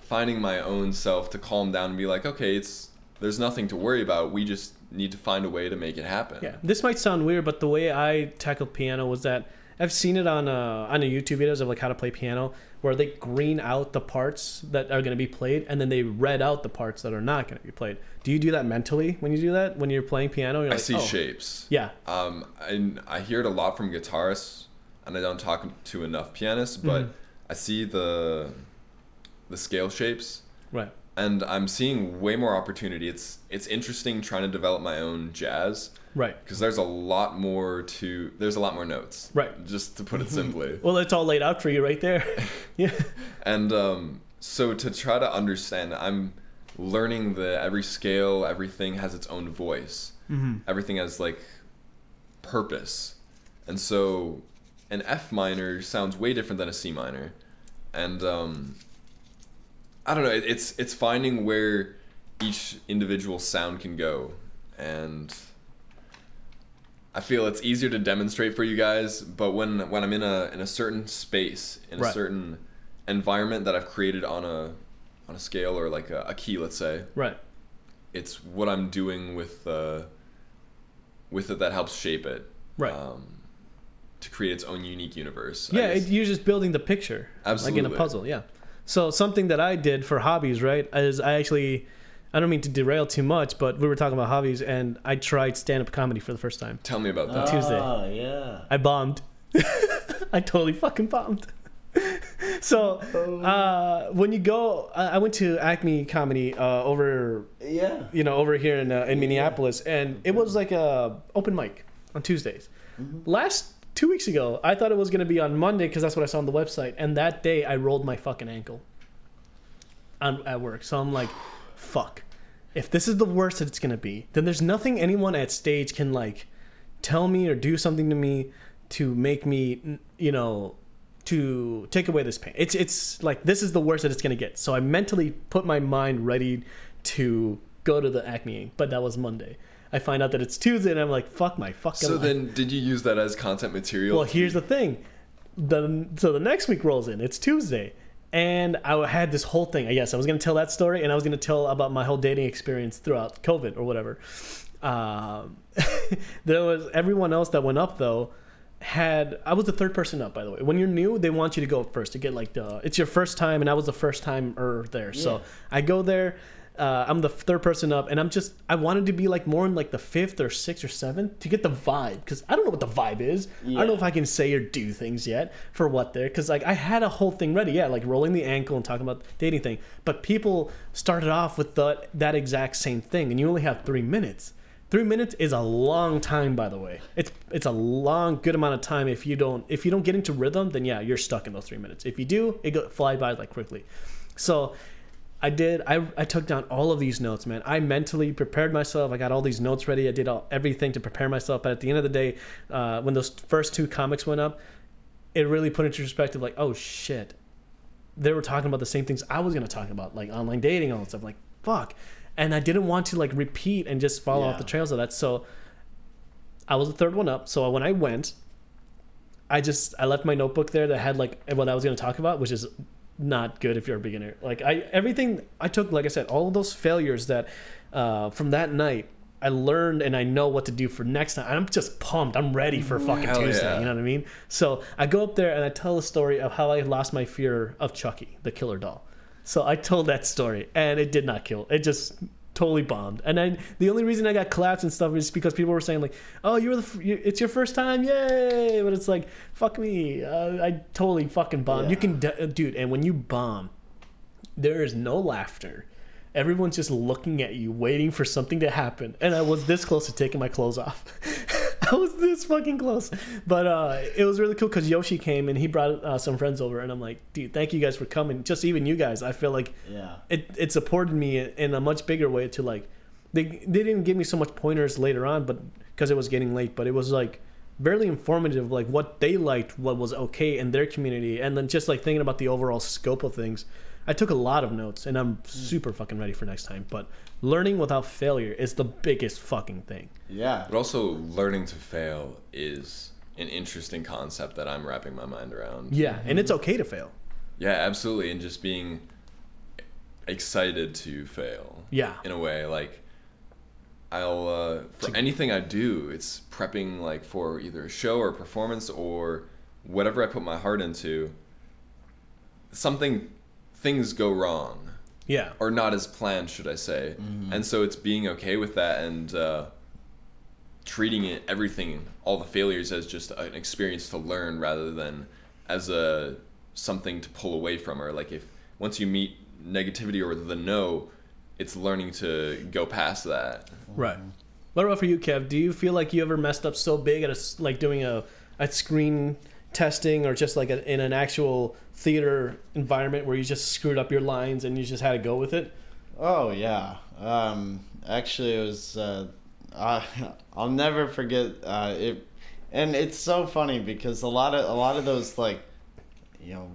finding my own self to calm down and be like, okay, it's there's nothing to worry about. We just need to find a way to make it happen. Yeah, this might sound weird, but the way I tackled piano was that I've seen it on uh, on the YouTube videos of like how to play piano, where they green out the parts that are going to be played, and then they red out the parts that are not going to be played. Do you do that mentally when you do that when you're playing piano? You're I see oh. shapes. Yeah, Um, and I hear it a lot from guitarists, and I don't talk to enough pianists, but Mm-hmm. I see the the scale shapes, right. And I'm seeing way more opportunity. It's it's interesting trying to develop my own jazz Right. because there's a lot more to there's a lot more notes. Right. Just to put it simply. Well, it's all laid out for you right there. yeah. And um, so to try to understand, I'm learning that every scale, everything has its own voice. Everything has like purpose. And so an F minor sounds way different than a C minor. And um, I don't know, it's it's finding where each individual sound can go. And I feel it's easier to demonstrate for you guys, but when when I'm in a in a certain space, in a certain environment that I've created on a on a scale or like a, a key, let's say, Right. it's what I'm doing with uh, with it that helps shape it, Right. Um, to create its own unique universe. Yeah, it, you're just building the picture, like in a puzzle. Yeah. So something that I did for hobbies, right, is I actually, I don't mean to derail too much, but we were talking about hobbies, and I tried stand-up comedy for the first time. Tell me about that. Tuesday. Oh yeah. I bombed. I totally fucking bombed. so uh, when you go, I I went to Acme Comedy uh, over, Yeah. you know, over here in uh, in Minneapolis, and it was like a open mic on Tuesdays. Last two weeks ago, I thought it was gonna be on Monday because that's what I saw on the website, and that day I rolled my fucking ankle at work. So I'm like, fuck. If this is the worst that it's gonna be, then there's nothing anyone at stage can like tell me or do something to me to make me, you know, to take away this pain. It's it's like this is the worst that it's gonna get. So I mentally put my mind ready to go to the Acme, but that was Monday. I find out that it's Tuesday, and I'm like, fuck my fucking. So life. then, did you use that as content material? Well, here's the thing. The so the next week rolls in. It's Tuesday, and I had this whole thing. Yes, I was gonna tell that story, and I was gonna tell about my whole dating experience throughout COVID or whatever. Um, there was everyone else that went up though, had I was the third person up by the way. When you're new, they want you to go first to get like the it's your first time and I was the first timer there. So I go there uh, I'm the third person up, and I'm just I wanted to be like more in like the fifth or sixth or seventh to get the vibe because I don't know what the vibe is. I don't know if I can say or do things yet for what there because like I had a whole thing ready, yeah, like rolling the ankle and talking about dating thing. But people started off with the that exact same thing, and you only have three minutes. Three minutes is a long time, by the way. It's it's a long, good amount of time. If you don't if you don't get into rhythm, then yeah, you're stuck in those three minutes. If you do, it go fly by like quickly. So I did. I, I took down all of these notes, man. I mentally prepared myself. I got all these notes ready. I did all, everything to prepare myself. But at the end of the day, uh, when those first two comics went up, it really put into perspective, like, oh shit, they were talking about the same things I was gonna talk about, like online dating, all that stuff. Like, fuck. And I didn't want to like repeat and just follow off the trails of that. So I was the third one up. So when I went, I just I left my notebook there that had like what I was going to talk about, which is not good if you're a beginner. Like I everything I took, like I said, all of those failures that uh, from that night. I learned and I know what to do for next time. I'm just pumped. I'm ready for fucking Hell Tuesday. yeah. You know what I mean? So I go up there and I tell the story of how I lost my fear of Chucky, the killer doll. So I told that story and it did not kill. It just totally bombed. And then the only reason I got claps and stuff is because people were saying like, "Oh, you're the f- it's your first time, yay!" But it's like, fuck me. Uh, I totally fucking bombed. You can, d- dude. And when you bomb, there is no laughter. Everyone's just looking at you, waiting for something to happen. And I was this close to taking my clothes off. I was this fucking close. But uh, it was really cool because Yoshi came and he brought uh, some friends over. And I'm like, dude, thank you guys for coming. Just even you guys. I feel like Yeah. it, it supported me in a much bigger way to like, they, they didn't give me so much pointers later on, but because it was getting late, but it was like barely informative, like what they liked, what was okay in their community. And then just like thinking about the overall scope of things. I took a lot of notes and I'm super fucking ready for next time. But learning without failure is the biggest fucking thing. Yeah. But also, learning to fail is an interesting concept that I'm wrapping my mind around. Yeah, and it's okay to fail. Yeah, absolutely. And just being excited to fail. Yeah. In a way, like I'll uh, for anything I do, it's prepping like for either a show or a performance or whatever I put my heart into. Something, things go wrong Yeah. or not as planned, should I say? And so it's being okay with that and uh, treating it everything, all the failures as just an experience to learn rather than as a something to pull away from. Or like if once you meet negativity or the no, it's learning to go past that. Right. What about for you, Kev? Do you feel like you ever messed up so big at a like doing a at screen testing or just like a, in an actual theater environment where you just screwed up your lines and you just had to go with it? Oh yeah. Um, actually, it was. Uh, I, I'll never forget uh, it, and it's so funny because a lot of a lot of those like, you know,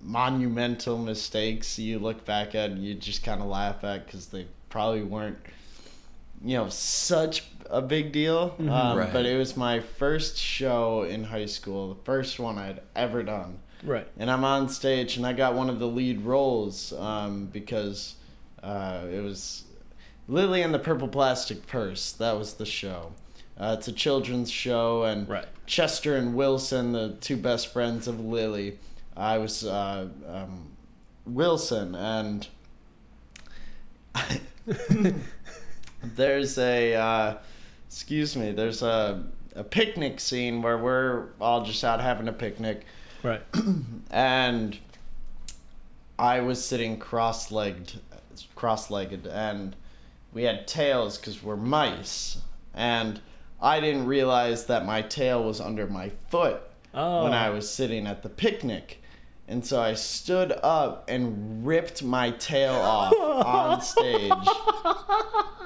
monumental mistakes you look back at and you just kind of laugh at because they probably weren't, you know, such a big deal. Um, Right. But it was my first show in high school, the first one I'd ever done Right. and I'm on stage and I got one of the lead roles um, because uh, it was Lily and the Purple Plastic Purse. That was the show. Uh, it's a children's show, and Right. Chester and Wilson, the two best friends of Lily. I was uh, um, Wilson, and there's a uh, excuse me. There's a a picnic scene where we're all just out having a picnic Right. and I was sitting cross-legged, cross-legged, and we had tails because we're mice, and I didn't realize that my tail was under my foot Oh. when I was sitting at the picnic. And so I stood up and ripped my tail off on stage.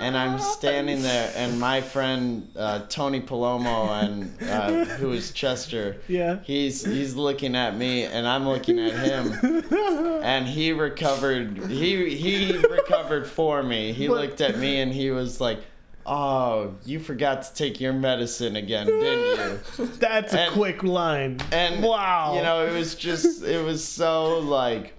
And I'm standing there, and my friend uh, Tony Palomo, and uh, who is Chester, Yeah. he's he's looking at me, and I'm looking at him, and he recovered. He he recovered for me. He What? looked at me, and he was like, "Oh, you forgot to take your medicine again, didn't you?" That's a quick line. And wow. you know, it was just it was so like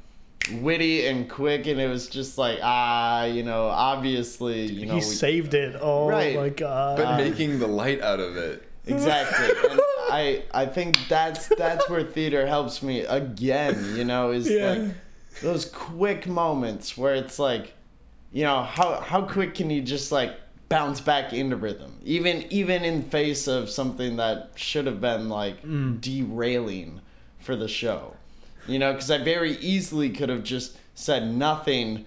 witty and quick, and it was just like ah, you know, obviously, you know, he we- saved it. Oh Right. my god. But making the light out of it. exactly. And I I think that's that's where theater helps me again. You know, is Yeah. like those quick moments where it's like, you know, how how quick can you just like bounce back into rhythm, even even in face of something that should have been like derailing for the show. You know, because I very easily could have just said nothing,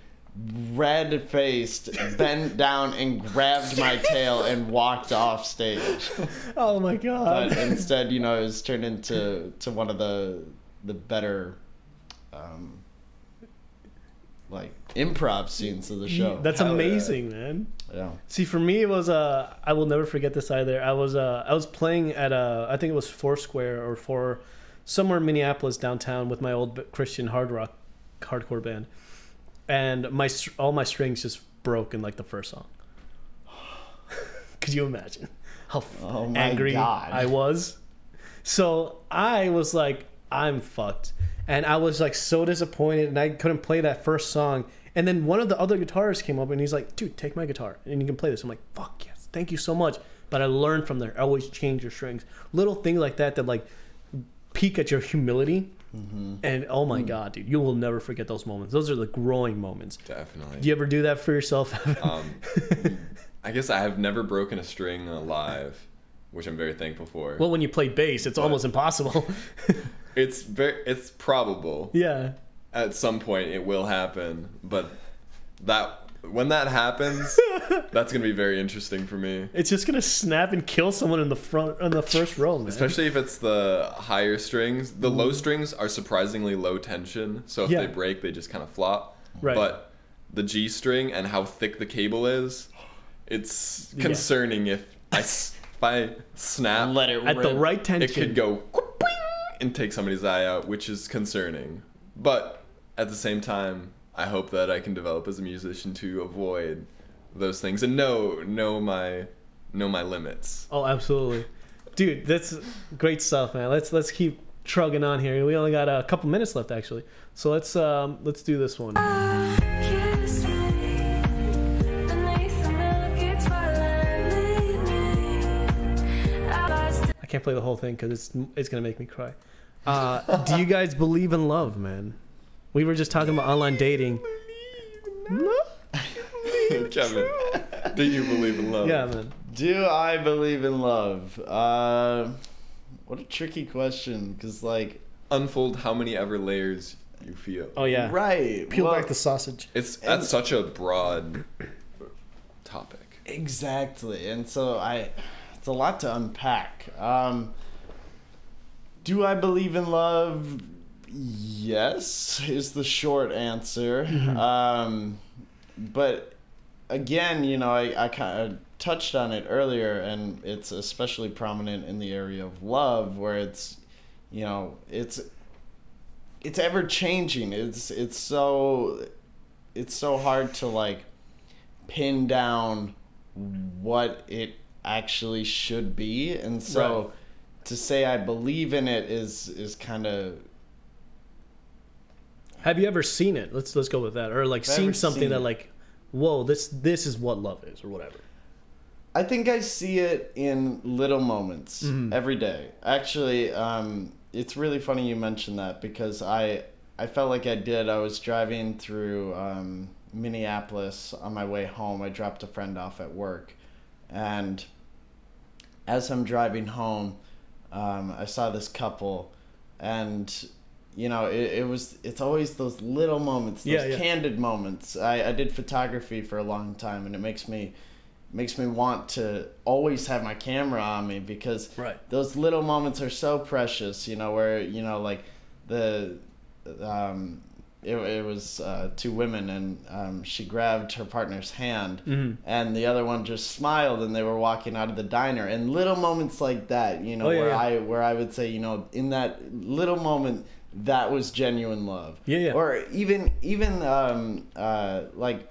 red faced, bent down, and grabbed my tail and walked off stage. Oh my god. But instead, you know, it was turned into to one of the the better, um, like improv scenes of the show. That's Hell yeah. amazing, man. yeah. See, for me, it was uh, I will never forget this either. I was uh, I was playing at uh, I think it was Foursquare or for somewhere in Minneapolis downtown with my old Christian hard rock hardcore band, and my all my strings just broke in like the first song. Could you imagine how Oh my angry God. I was? So I was like, I'm fucked. And I was like so disappointed and I couldn't play that first song. And then one of the other guitarists came up and he's like, dude, take my guitar and you can play this. I'm like, fuck yes, thank you so much. But I learned from there. Always change your strings. Little things like that that like peek at your humility. And oh my God, dude, you will never forget those moments. Those are the growing moments. Definitely. Do you ever do that for yourself? Um, I guess I have never broken a string live, which I'm very thankful for. well, when you play bass, it's almost impossible. it's very, it's probable yeah. At some point it will happen, but that when that happens, that's gonna be very interesting for me. It's just gonna snap and kill someone in the front in the first row, man. Especially if it's the higher strings. The low strings are surprisingly low tension, so if Yeah. they break, they just kind of flop. Right. But the G string and how thick the cable is, it's Yeah. concerning if I if I snap Let it at the right tension. it could go and take somebody's eye out, which is concerning. But at the same time, I hope that I can develop as a musician to avoid those things and know know my know my limits. Oh, absolutely, dude. That's great stuff, man. Let's let's keep trugging on here. We only got a couple minutes left, actually. So let's um let's do this one. Kiss me beneath the milky twilight, lead me. I I can't play the whole thing because it's it's gonna make me cry. Uh, do you guys believe in love, man? We were just talking about online dating. Kevin, do you believe in love? Yeah, man. Do I believe in love? Uh, what a tricky question, because like, Unfold how many ever layers you feel. Oh yeah. right? Peel well, back the sausage. It's that's such a broad topic. Exactly, and so I, it's a lot to unpack. Um, do I believe in love? Yes, is the short answer. Um, but again, you know, I, I kind of touched on it earlier, and it's especially prominent in the area of love, where it's, you know, it's it's ever changing. It's it's so it's so hard to like pin down what it actually should be, and so Right. to say I believe in it is is kind of Have you ever seen it? Let's let's go with that. Or like I've seen something seen that like, whoa, this this is what love is, or whatever. I think I see it in little moments every day. Actually, um, it's really funny you mentioned that because I I felt like I did. I was driving through um, Minneapolis on my way home. I dropped a friend off at work, and as I'm driving home, um, I saw this couple, and you know it, it was it's always those little moments, those Yeah, yeah. candid moments. I, I did photography for a long time, and it makes me makes me want to always have my camera on me because Right. those little moments are so precious you know where you know like the um it, it was uh, two women and um, she grabbed her partner's hand Mm-hmm. and the other one just smiled and they were walking out of the diner and little moments like that you know Oh, yeah, where yeah. i where i would say you know in that little moment that was genuine love Yeah, yeah. or even even um uh like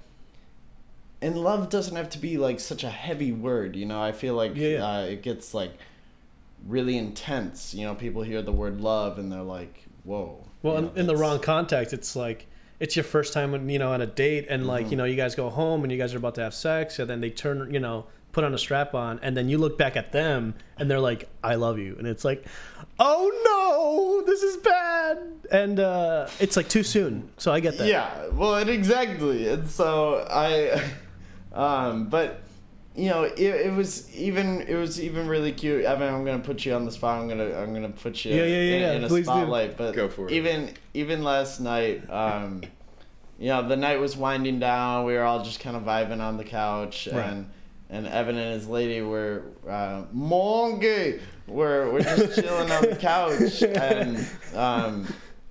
and love doesn't have to be like such a heavy word you know i feel like Yeah, yeah. Uh, it gets like really intense you know people hear the word love and they're like whoa Well, you in, know, in the wrong context, it's like it's your first time, when, you know, on a date, and like Mm-hmm. you know, you guys go home and you guys are about to have sex, and then they turn, you know, put on a strap on, and then you look back at them and they're like, "I love you," and it's like, "Oh no, this is bad," and uh, it's like too soon. So I get that. Yeah, well, and exactly, and so I, um, but you know, it, it was even it was even really cute. Evan, I'm gonna put you on the spot. I'm gonna I'm gonna put you Yeah, yeah, yeah, in, yeah, in a please do. spotlight. But Go for it. Even even last night, um, you know, the night was winding down. We were all just kind of vibing on the couch, Right. and and Evan and his lady were uh, monkey. We're we're just chilling on the couch, and um,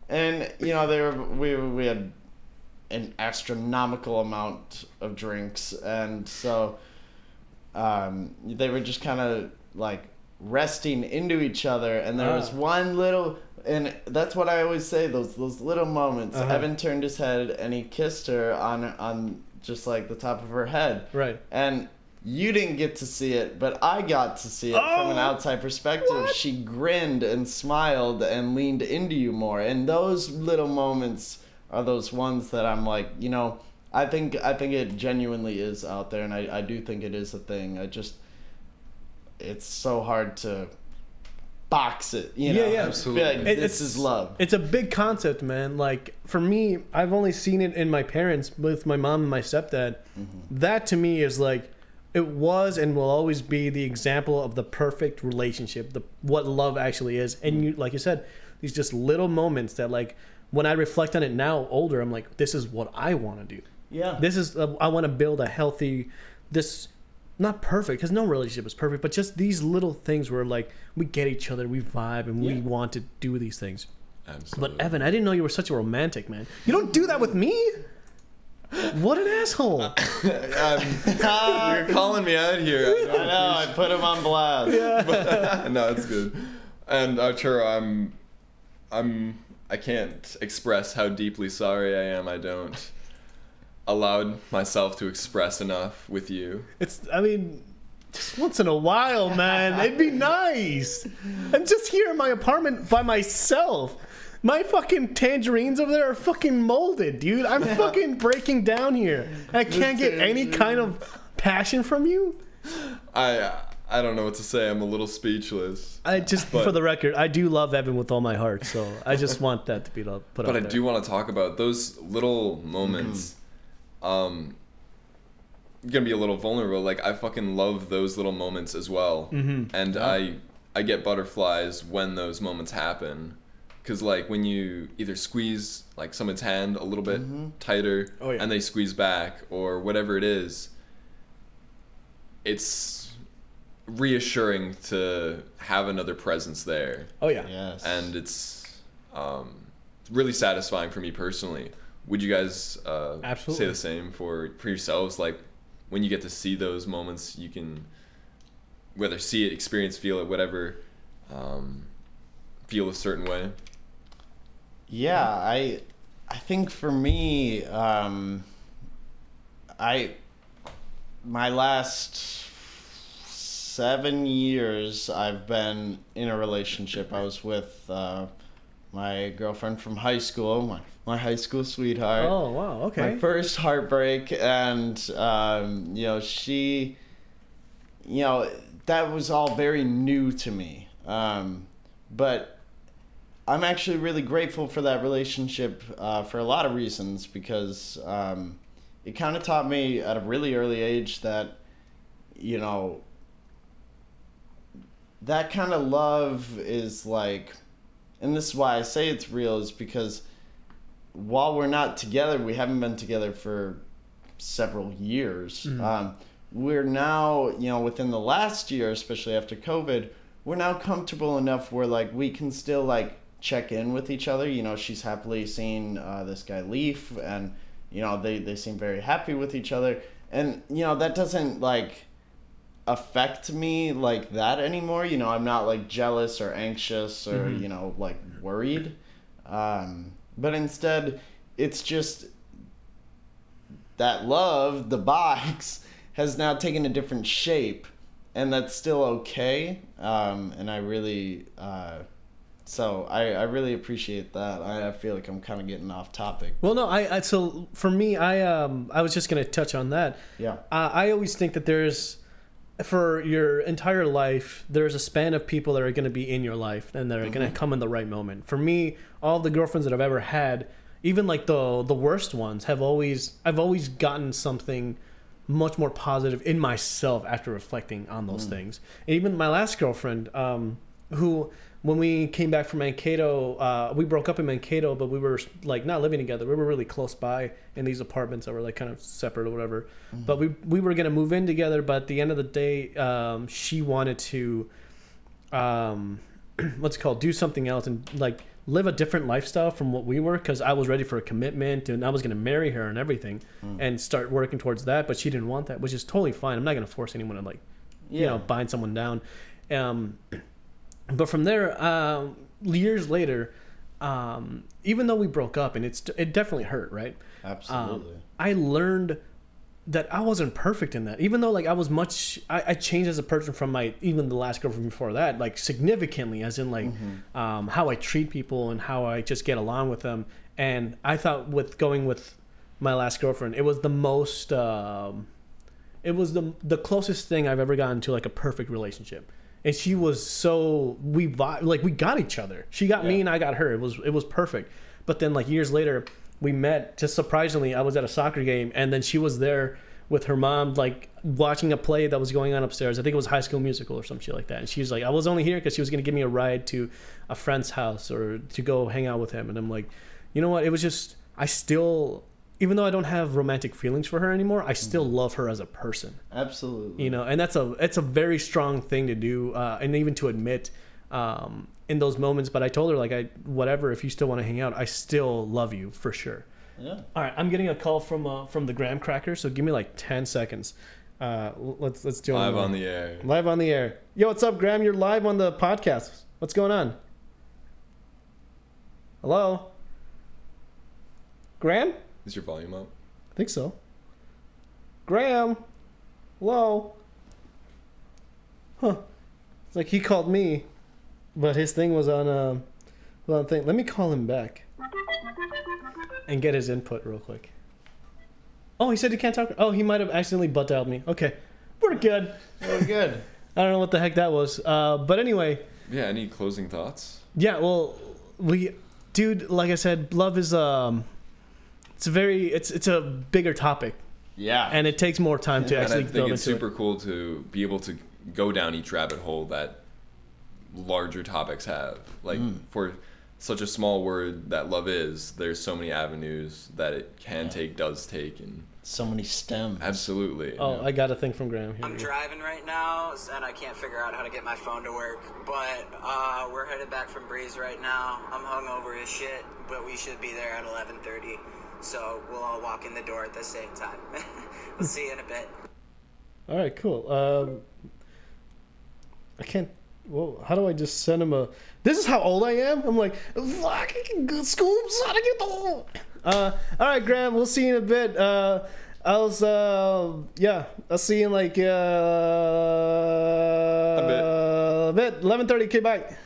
and you know they were we we had an astronomical amount of drinks, and so um, they were just kind of like resting into each other, and there was Ah. one little. And that's what I always say. Those those little moments. Uh-huh. Evan turned his head and he kissed her on on just like the top of her head. Right. And you didn't get to see it, but I got to see it from an Oh, outside perspective. She grinned and smiled and leaned into you more. And those little moments are those ones that I'm like, you know, I think I think it genuinely is out there and I, I do think it is a thing. I just it's so hard to box it, you know. Yeah, yeah. Be Absolutely. Like, It- this is love. It's a big concept, man. Like for me, I've only seen it in my parents with my mom and my stepdad. Mm-hmm. That to me is like it was and will always be the example of the perfect relationship, the what love actually is. And you like you said, these just little moments that like when I reflect on it now older, I'm like this is what I want to do. Yeah. This is uh, I want to build a healthy this not perfect because no relationship is perfect, but just these little things where like we get each other, we vibe, and we want to do these things. Absolutely. But Evan, I didn't know you were such a romantic man. You don't do that with me. What an asshole! Um, you're calling me out here. I I know, I put him on blast. Yeah. no, it's good. And Arturo, I'm, I'm, I can't express how deeply sorry I am. I don't allowed myself to express enough with you. It's, I mean, just once in a while, man. It'd be nice. And just here in my apartment by myself. My fucking tangerines over there are fucking molded, dude. I'm fucking breaking down here. I can't get any kind of passion from you. I, I don't know what to say. I'm a little speechless. I just, But- for the record, I do love Evan with all my heart. So I just want that to be put But out I there. do want to talk about those little moments. Um, gonna be a little vulnerable. Like I fucking love those little moments as well, Mm-hmm. and I I get butterflies when those moments happen. Cause like when you either squeeze like someone's hand a little bit tighter, Oh, yeah. and they squeeze back, or whatever it is, it's reassuring to have another presence there Oh yeah. Yes. and it's um, really satisfying for me personally. Would you guys uh, Absolutely. say the same for for yourselves? Like when you get to see those moments, you can whether see it, experience, feel it, whatever, um, feel a certain way. Yeah, I I think for me, um, I my last seven years I've been in a relationship. I was with uh, my girlfriend from high school, my my high school sweetheart Oh wow. Okay. my first heartbreak and um, you know she you know that was all very new to me um, but i'm actually really grateful for that relationship uh, for a lot of reasons because um, it kind of taught me at a really early age that you know that kind of love is like and this is why i say it's real is because while we're not together, we haven't been together for several years. Um, we're now, you know, within the last year, especially after COVID, we're now comfortable enough where like we can still like check in with each other. You know, she's happily seeing uh, this guy Leaf, and you know they they seem very happy with each other, and you know that doesn't like affect me like that anymore. You know, I'm not like jealous or anxious or you know like worried. Um, but instead, it's just that love, the box, has now taken a different shape, and that's still okay. Um, and I really, uh, so I, I really appreciate that. I, I feel like I'm kind of getting off topic. Well, no, I, I so for me, I um I was just gonna touch on that. Yeah. Uh, I always think that there's for your entire life, there's a span of people that are going to be in your life and that are going to come in the right moment. For me, all the girlfriends that I've ever had, even like the the worst ones, have always I've always gotten something much more positive in myself after reflecting on those things. And even my last girlfriend, um, who when we came back from Mankato, uh, we broke up in Mankato, but we were like not living together. We were really close by in these apartments that were like kind of separate or whatever. But we we were gonna move in together. But at the end of the day, um, she wanted to, um, what's it called, do something else and like live a different lifestyle from what we were because I was ready for a commitment and I was gonna marry her and everything and start working towards that. But she didn't want that, which is totally fine. I'm not gonna force anyone to like, you know, bind someone down. Um, but from there, um, years later, um, even though we broke up and it's it definitely hurt, right? Absolutely. Um, I learned that I wasn't perfect in that. Even though like I was much, I, I changed as a person from my even the last girlfriend before that, like significantly, as in like um, how I treat people and how I just get along with them. And I thought with going with my last girlfriend, it was the most. Um, it was the the closest thing I've ever gotten to like a perfect relationship. And she was so we like we got each other. She got me and I got her. It was it was perfect. But then like years later, we met. Just surprisingly, I was at a soccer game and then she was there with her mom, like watching a play that was going on upstairs. I think it was High School Musical or some shit like that. And she was like, I was only here because she was gonna give me a ride to a friend's house or to go hang out with him. And I'm like, you know what? It was just I still. Even though I don't have romantic feelings for her anymore, I still love her as a person. Absolutely. you know and that's a it's a very strong thing to do uh, and even to admit um, in those moments but i told her like i whatever if you still want to hang out i still love you for sure. Yeah. all right i'm getting a call from uh, from the graham cracker so give me like 10 seconds. Uh, let's let's do it. Live on the air. live on the air. Yo what's up graham? You're live on the podcast. What's going on? Hello? Graham Is your volume up? I think so. Graham, hello. Huh? It's like he called me, but his thing was on um, was on thing. Let me call him back and get his input real quick. Oh, he said he can't talk. Oh, he might have accidentally butt dialed me. Okay, we're good. We're good. I don't know what the heck that was. Uh, but anyway, Yeah. Any closing thoughts? yeah. Well, we, dude, like I said, love is um, it's a very it's it's a bigger topic Yeah. and it takes more time to actually. And I think it's into super cool to be able to go down each rabbit hole that larger topics have. Like Mm. for such a small word that love is, there's so many avenues that it can take, does take, and so many stems. absolutely. it. Oh, I got a thing from Graham here. I'm driving right now, and I can't figure out how to get my phone to work. But uh, we're headed back from Breeze right now. I'm hungover as shit, but we should be there at 11:30. So we'll all walk in the door at the same time. we'll see you in a bit. All right, cool. Um, I can't. Well, how do I just send him a? This is how old I am. I'm like, fuck, scoops, how to get the. Uh, all right, Graham. We'll see you in a bit. Uh, I was, uh, yeah, I'll see you in like uh, a bit. A bit. Eleven thirty. Okay, bye.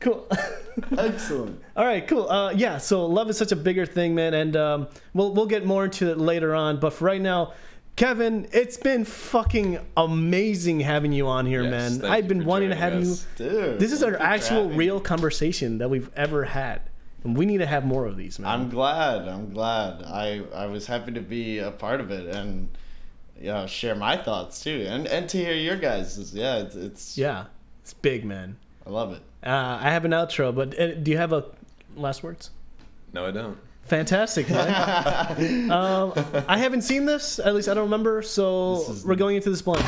Cool. Excellent. All right, cool. Uh, yeah, so love is such a bigger thing, man, and um, we'll we'll get more into it later on. But for right now, Kevin, it's been fucking amazing having you on here, Yes, man. I've been wanting to have us. you. Dude. This is thank our actual real me. conversation that we've ever had, and we need to have more of these, man. I'm glad. I'm glad. I I was happy to be a part of it and you know, share my thoughts too, and and to hear your guys. Yeah, it's, it's yeah, it's big, man. I love it. Uh, I have an outro, but uh, do you have a last words? no, I don't. Fantastic, um, I haven't seen this. At least I don't remember. So is- we're going into this blind.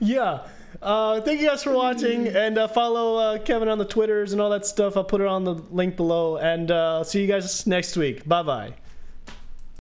yeah. Uh, thank you guys for watching and uh, follow uh, Kevin on the Twitters and all that stuff. I'll put it on the link below. And uh, see you guys next week. Bye bye.